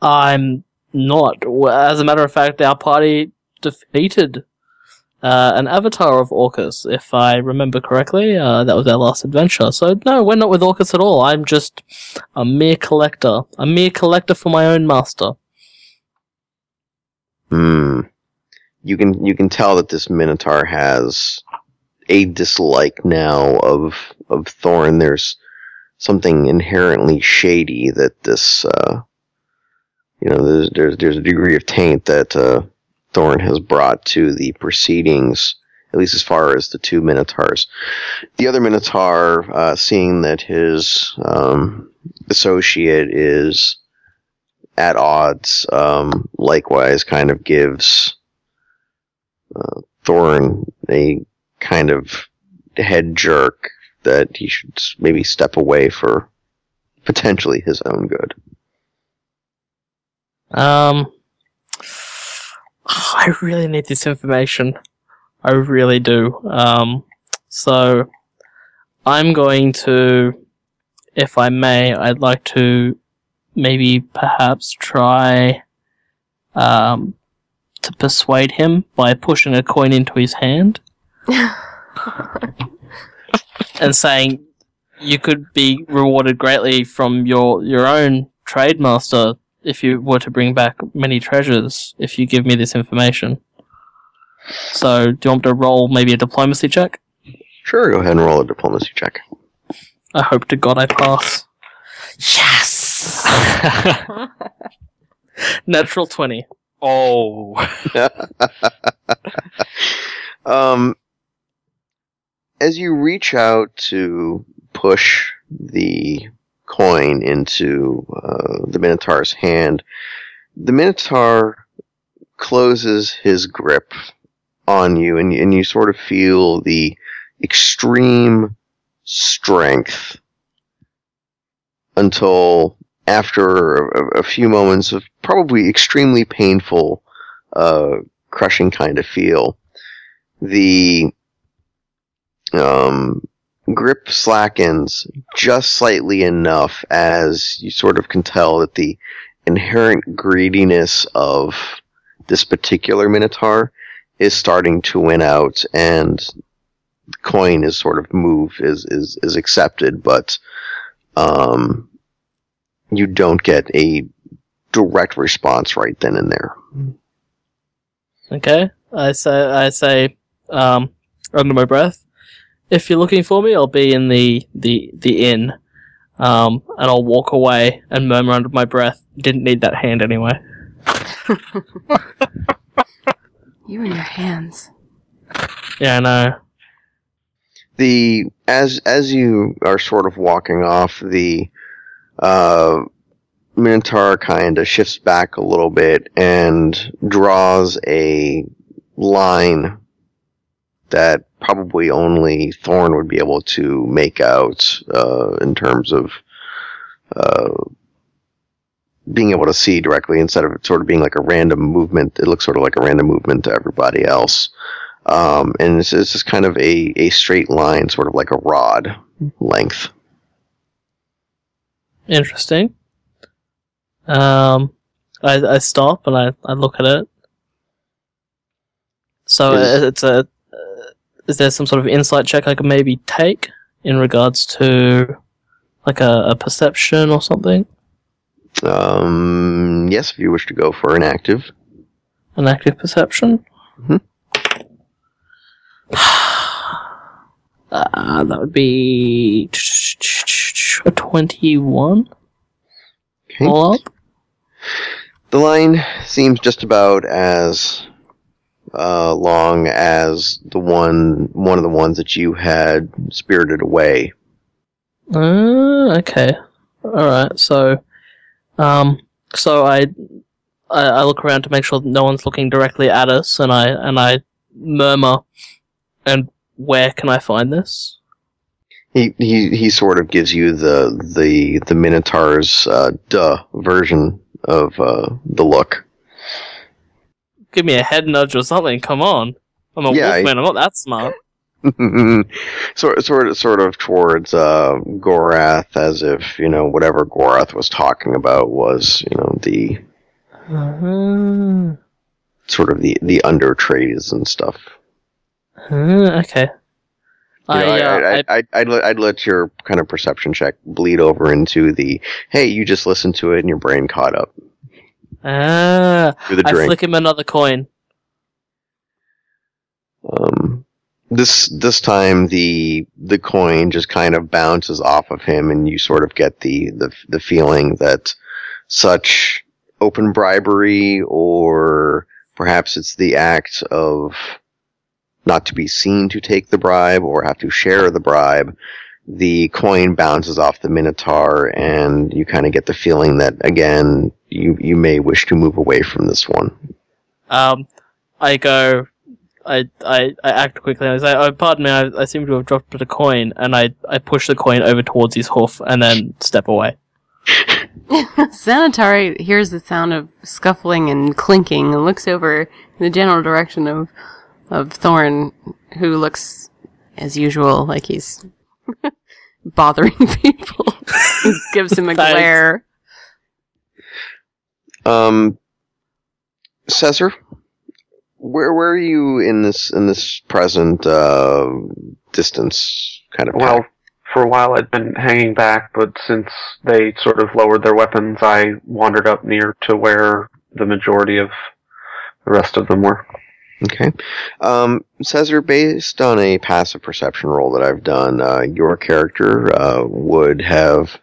I'm not. As a matter of fact, our party defeated uh, an avatar of Orcus, if I remember correctly. Uh, that was our last adventure. So, no, we're not with Orcus at all. I'm just a mere collector. A mere collector for my own master. Hmm. You can you can tell that this Minotaur has a dislike now of of Thorn. There's something inherently shady that this uh, you know there's, there's there's a degree of taint that uh, Thorn has brought to the proceedings, at least as far as the two Minotaurs. The other Minotaur, uh, seeing that his um, associate is at odds, um, likewise kind of gives uh, Thorn a kind of head jerk that he should maybe step away for potentially his own good. Um, I really need this information. I really do. Um, so I'm going to, if I may, I'd like to maybe perhaps try um, to persuade him by pushing a coin into his hand and saying you could be rewarded greatly from your your own trade master if you were to bring back many treasures if you give me this information. So, do you want me to roll maybe a diplomacy check? Sure, go ahead and roll a diplomacy check. I hope to God I pass. Yes! Natural 20. oh, um, as you reach out to push the coin into uh, the Minotaur's hand, the Minotaur closes his grip on you, and, and you sort of feel the extreme strength until after a, a few moments of probably extremely painful, uh, crushing kind of feel, the um, grip slackens just slightly enough as you sort of can tell that the inherent greediness of this particular Minotaur is starting to win out and the coin is sort of move is, is, is accepted, but um, you don't get a direct response right then and there. Okay. I say, I say, um, under my breath, if you're looking for me, I'll be in the, the, the inn. Um, and I'll walk away and murmur under my breath, didn't need that hand anyway. You and your hands. Yeah, I know. the as as you are sort of walking off, the uh, Minotaur kind of shifts back a little bit and draws a line that probably only Thorn would be able to make out uh, in terms of uh, being able to see directly instead of it sort of being like a random movement. It looks sort of like a random movement to everybody else. Um, and it's, it's just kind of a, a straight line, sort of like a rod length. Interesting. Um, I, I stop and I, I look at it. So Is- it's a. Is there some sort of insight check I could maybe take in regards to like a, a perception or something? Um, yes, if you wish to go for an active. An active perception? Mhm. Uh, that would be a 21 Okay. all up. The line seems just about as uh, long as the one one of the ones that you had spirited away. Uh, okay. Alright, so, um, so I, I, I look around to make sure that no one's looking directly at us, and I and I murmur, "And where can I find this?" He he he sort of gives you the the the Minotaur's uh, duh version of uh, the look. Give me a head nudge or something. Come on, I'm a Yeah, I- wolfman. I'm not that smart. sort sort of sort of towards uh, Gorath, as if you know whatever Gorath was talking about was you know the Uh, sort of the the under trades and stuff. uh, okay. You I, know, uh, I, I, I, I, I'd, let, I'd let your kind of perception check bleed over into the hey, you just listened to it and your brain caught up ah, I flick him another coin. Um, this this time the the coin just kind of bounces off of him, and you sort of get the the the feeling that such open bribery, or perhaps it's the act of not to be seen to take the bribe or have to share the bribe. The coin bounces off the Minotaur, and you kind of get the feeling that again you you may wish to move away from this one. Um, I go, I, I, I act quickly I say, oh, pardon me, I, I seem to have dropped a coin, and I, I push the coin over towards his hoof and then step away. Xanatari hears the sound of scuffling and clinking and looks over in the general direction of of Thorn, who looks, as usual, like he's bothering people. Gives him a Thanks. glare. Um, Cesar, where where are you in this in this present uh, distance kind of? Well, pack? for a while I'd been hanging back, but since they sort of lowered their weapons, I wandered up near to where the majority of the rest of them were. Okay. Um, Cesar, based on a passive perception roll that I've done, uh, your character uh, would have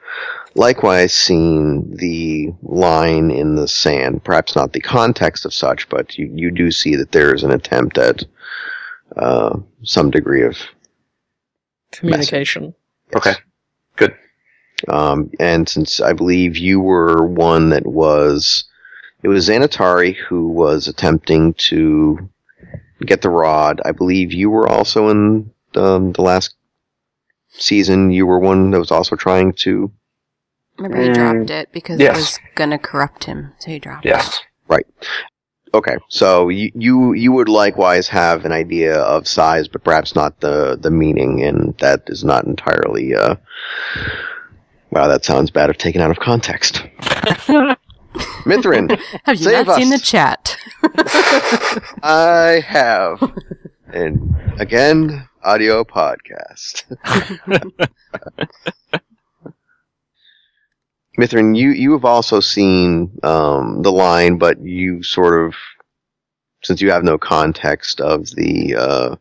likewise seen the line in the sand. Perhaps not the context of such, but you you do see that there is an attempt at uh, some degree of Communication. Okay. Good. Um, and since I believe you were one that was, it was Xanatari who was attempting to get the rod. I believe you were also in um, the last season. You were one that was also trying to. Remember, he Mm, dropped it because yes. it was gonna corrupt him, so he dropped it. Yes. Right. Okay, so you you you would likewise have an idea of size, but perhaps not the the meaning, and that is not entirely. Uh, wow, that sounds bad if taken out of context. Mithrin, Have you not seen the chat? I have. And again, audio podcast. Mithrin, you, you have also seen um, the line, but you sort of, since you have no context of the uh,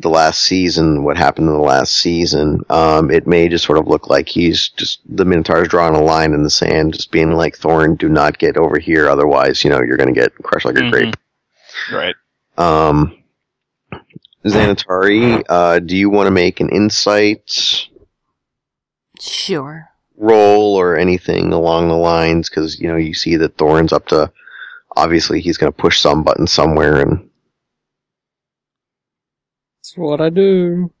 the last season, what happened in the last season, um, it may just sort of look like he's just the Minotaur's drawing a line in the sand, just being like, "Thorn, do not get over here, otherwise, you know, you're going to get crushed like a Mhm. grape." Right. Um, Xanatari, uh, do you want to make an insight Sure. roll or anything along the lines? Because you know you see that Thorn's up to. Obviously, he's going to push some button somewhere, and That's what I do.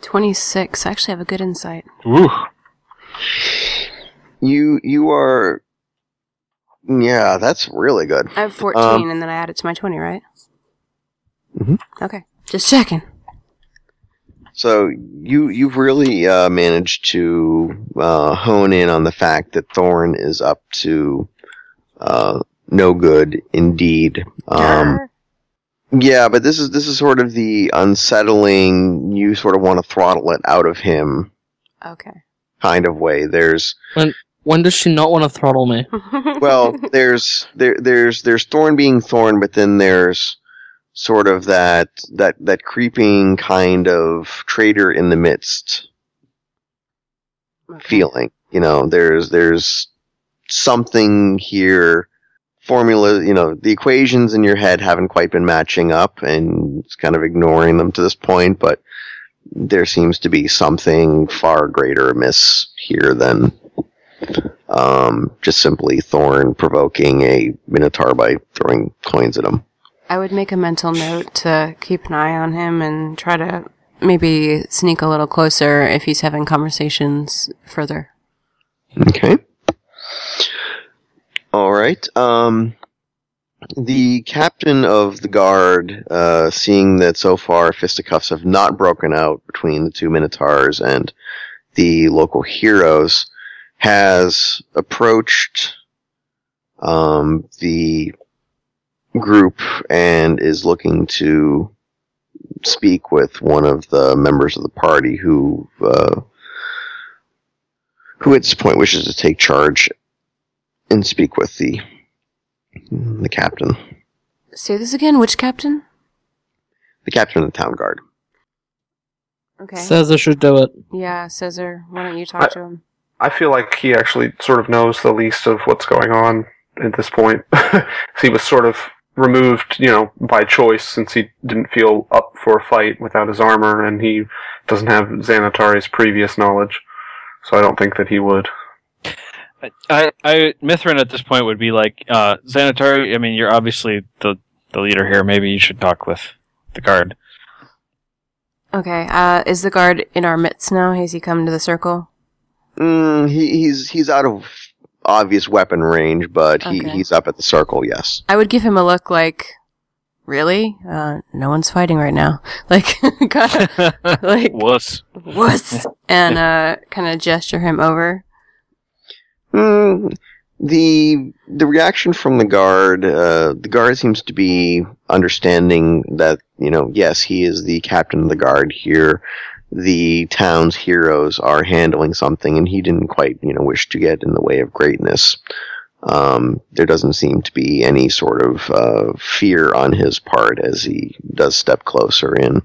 26. I actually have a good insight. Ooh. you you are. Yeah, that's really good. I have 14, Um, and then I add it to my 20, right? Mhm. Okay. Just checking. So you you've really uh, managed to uh, hone in on the fact that Thorn is up to uh, no good indeed. Um, yeah, but this is this is sort of the unsettling. You sort of want to throttle it out of him okay. kind of way. There's When when does she not want to throttle me? well, there's there there's there's Thorn being Thorn, but then there's sort of that that that creeping kind of traitor in the midst Okay. feeling. You know, there's there's something here. Formula, you know, the equations in your head haven't quite been matching up, and it's kind of ignoring them to this point. But there seems to be something far greater amiss here than um, just simply Thorn provoking a Minotaur by throwing coins at him. I would make a mental note to keep an eye on him and try to maybe sneak a little closer if he's having conversations further. Okay. All right. Um, the captain of the guard, uh, seeing that so far fisticuffs have not broken out between the two Minotaurs and the local heroes, has approached um, the group and is looking to speak with one of the members of the party who uh, who at this point wishes to take charge and speak with the the captain, Say this again. Which captain? the captain of the town guard. Okay. Caesar should do it. yeah, Caesar. Why don't you talk I- to him? I feel like he actually sort of knows the least of what's going on at this point. he was sort of removed, you know, by choice since he didn't feel up for a fight without his armor, and he doesn't have Xanatari's previous knowledge. So I don't think that he would. I, I, Mithrin at this point would be like, uh, Xanatari, I mean, you're obviously the, the leader here. Maybe you should talk with the guard. Okay. Uh, is the guard in our midst now? Has he come to the circle? Mm, he, he's he's out of obvious weapon range, but he, Okay. he's up at the circle. Yes. I would give him a look like, really? Uh, no one's fighting right now. Like, kinda, like, Wuss. wuss, and uh, kind of gesture him over. Mm, the the reaction from the guard, uh, the guard seems to be understanding that you know, yes, he is the captain of the guard here. The town's heroes are handling something, and he didn't quite you know wish to get in the way of greatness. Um, there doesn't seem to be any sort of uh, fear on his part as he does step closer in.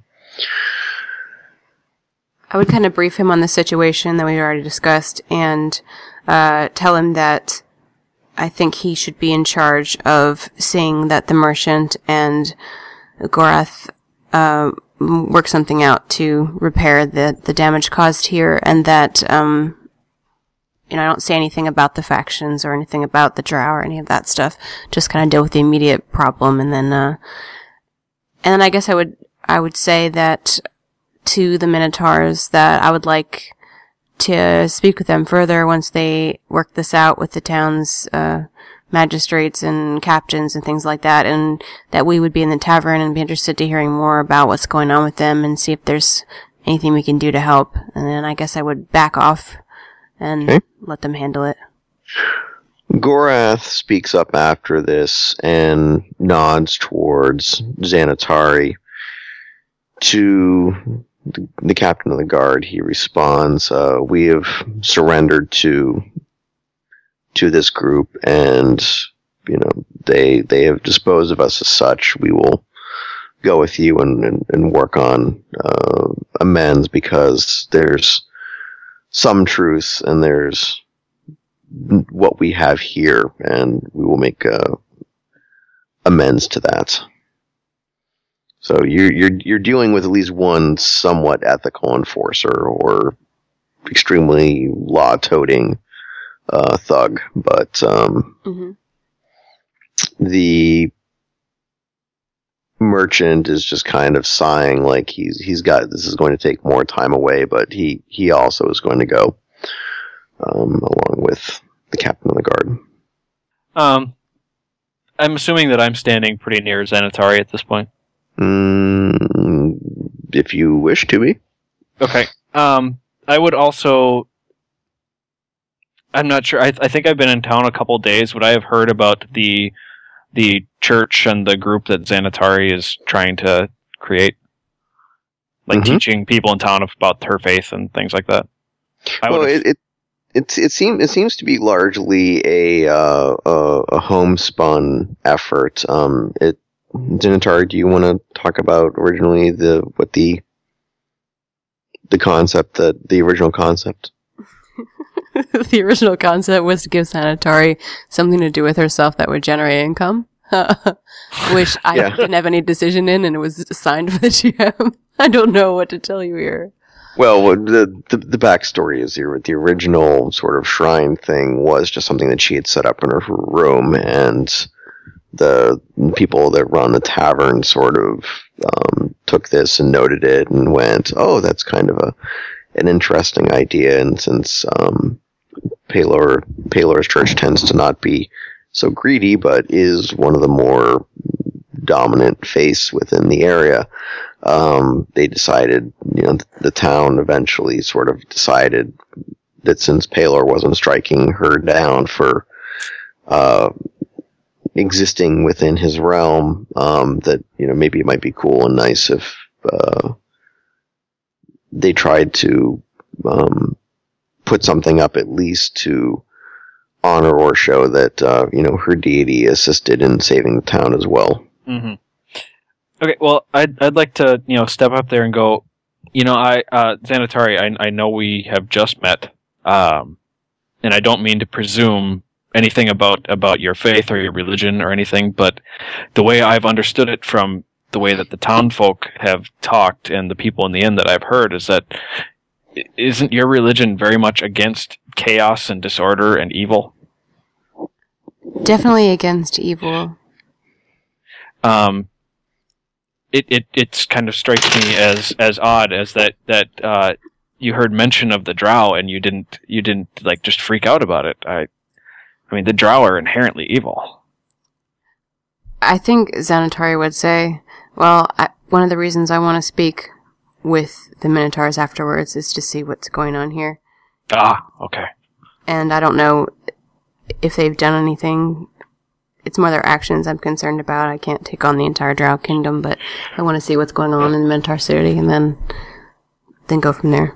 I would kind of brief him on the situation that we already discussed and uh, tell him that I think he should be in charge of seeing that the merchant and Gorath uh, work something out to repair the, the damage caused here, and that um, you know I don't say anything about the factions or anything about the drow or any of that stuff. Just kind of deal with the immediate problem, and then uh, and then I guess I would I would say that to the Minotaurs that I would like to speak with them further once they work this out with the town's uh, magistrates and captains and things like that, and that we would be in the tavern and be interested to hearing more about what's going on with them and see if there's anything we can do to help. And then I guess I would back off and Okay. let them handle it. Gorath speaks up after this and nods towards Xanatari. To the, captain of the guard, he responds, uh, "We have surrendered to to this group, and you know they they have disposed of us as such. We will go with you and and, and work on uh, amends because there's some truth and there's." what we have here, and we will make uh, amends to that. So you're you're you're dealing with at least one somewhat ethical enforcer or extremely law-toting uh, thug, but um, Mm-hmm. the merchant is just kind of sighing like he's he's got this is going to take more time away, but he he also is going to go um, along with the captain of the guard. Um, I'm assuming that I'm standing pretty near Xanatari at this point. Mm, if you wish to be. Okay. Um, I would also. I'm not sure. I, I think I've been in town a couple days. Would I have heard about the the church and the group that Xanatari is trying to create, like Mhm. teaching people in town about her faith and things like that? I well, it, it it it seems it seems to be largely a uh, a, a homespun effort. Um, it Xanatari, do you want to talk about originally the what the the concept that the original concept? the original concept was to give Xanatari something to do with herself that would generate income, which I Yeah. didn't have any decision in, and it was assigned for the GM. I don't know what to tell you here. Well, the, the the backstory is the the original sort of shrine thing was just something that she had set up in her room, and the people that run the tavern sort of um, took this and noted it and went, "Oh, that's kind of a an interesting idea." And since um, Pelor Pelor's church tends to not be so greedy, but is one of the more dominant face within the area, um, they decided, you know, the town eventually sort of decided that since Pelor wasn't striking her down for uh, existing within his realm, um, that you know maybe it might be cool and nice if uh, they tried to um, put something up at least to honor or show that uh, you know her deity assisted in saving the town as well. hmm Okay, well, I'd I'd like to you know step up there and go. You know, I uh, Xanatari, I I know we have just met, um, and I don't mean to presume anything about about your faith or your religion or anything, but the way I've understood it from the way that the town folk have talked and the people in the inn that I've heard is that isn't your religion very much against chaos and disorder and evil? Definitely against evil. um, it, it it's kind of strikes me as as odd as that that uh, you heard mention of the drow and you didn't you didn't like just freak out about it. I I mean the drow are inherently evil. I think Xanatari would say, well, I, one of the reasons I want to speak with the Minotaurs afterwards is to see what's going on here. Ah, okay. And I don't know if they've done anything. It's more their actions I'm concerned about. I can't take on the entire Drow kingdom, but I want to see what's going on in the Minotaur city and then then go from there.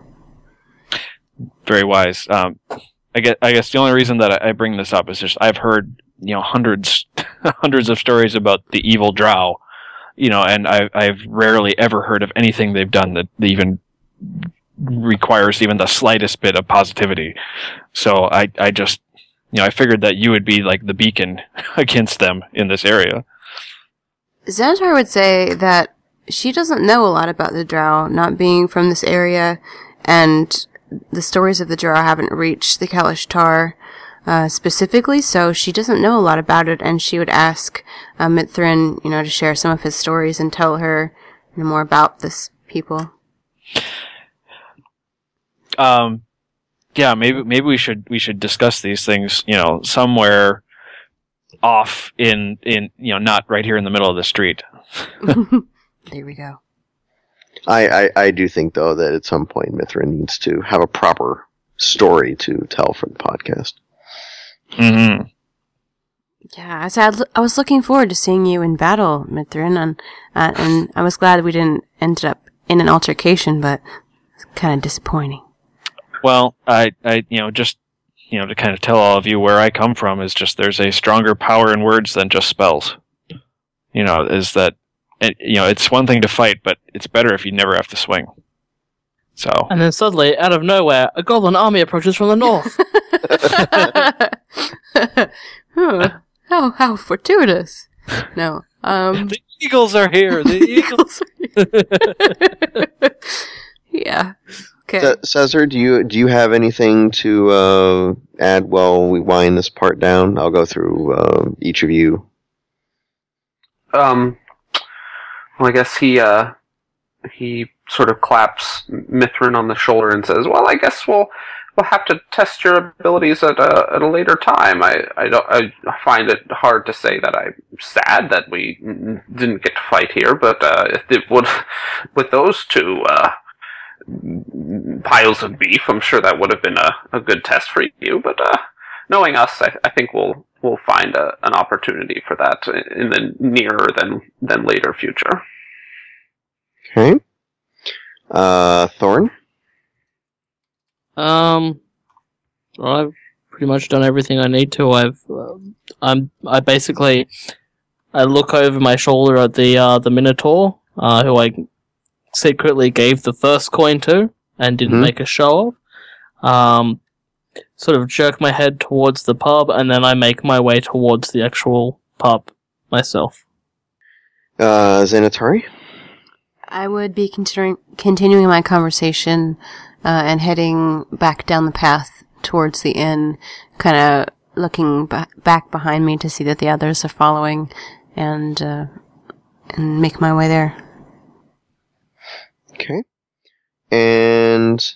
Very wise. Um, I guess I guess the only reason that I, bring this up is just I've heard you know hundreds hundreds of stories about the evil drow, you know, and I I've rarely ever heard of anything they've done that even requires even the slightest bit of positivity. So I I just you know I figured that you would be like the beacon against them in this area. Xanatari would say that she doesn't know a lot about the Drow, not being from this area, and the stories of the Drow haven't reached the Kalashtar uh, specifically, so she doesn't know a lot about it, and she would ask uh, Mithrin, you know, to share some of his stories and tell her you know, more about this people. Um, yeah, maybe maybe we should we should discuss these things, you know, somewhere off in in you know not right here in the middle of the street. there we go. I, I, I do think though that at some point Mithrin needs to have a proper story to tell for the podcast. Mm-hmm. Yeah, I said I was looking forward to seeing you in battle, Mithrin, and uh, and I was glad we didn't end up in an altercation, but it's kind of disappointing. Well, I I you know just you know to kind of tell all of you where I come from is just there's a stronger power in words than just spells. You know, is that it, you know it's one thing to fight, but it's better if you never have to swing. So And then suddenly, out of nowhere, a goblin army approaches from the north. huh. How how fortuitous. No. Um the eagles are here. The eagles. yeah. Okay. Ce- Cesar, do you do you have anything to uh, add while we wind this part down? I'll go through uh, each of you. Um, well, I guess he uh, he sort of claps Mithrin on the shoulder and says, "Well, I guess we'll we'll have to test your abilities at a at a later time. I I don't I find it hard to say that I'm sad that we didn't get to fight here, but uh, if it would with those two uh, piles of beef, I'm sure that would have been a, a good test for you. But uh, knowing us, I, I think we'll we'll find a, an opportunity for that in the nearer than than later future. Okay. Uh, Thorn. Um, well, I've pretty much done everything I need to. I've, um, I'm, I basically, I look over my shoulder at the uh, the Minotaur, uh, who I secretly gave the first coin to and didn't Mhm. make a show of. Um, sort of jerk my head towards the pub, and then I make my way towards the actual pub myself. Uh, Xanatari. I would be considering continuing my conversation uh, and heading back down the path towards the inn, kind of looking ba- back behind me to see that the others are following, and uh, and make my way there. Okay. And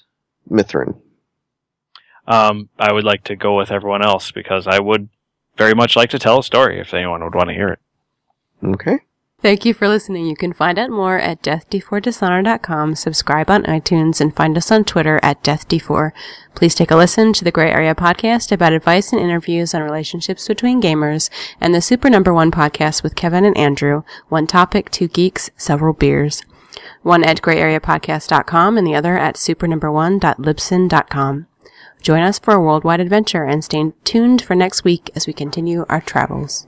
Mithrin. Um, I would like to go with everyone else because I would very much like to tell a story if anyone would want to hear it. Okay. Thank you for listening. You can find out more at deathd4dishonor.com, subscribe on iTunes, and find us on Twitter at deathd4. Please take a listen to the Gray Area podcast about advice and interviews on relationships between gamers, and the Super Number One podcast with Kevin and Andrew, one topic, two geeks, several beers. One at grayareapodcast.com and the other at supernumber1.libsyn.com. Join us for a worldwide adventure and stay tuned for next week as we continue our travels.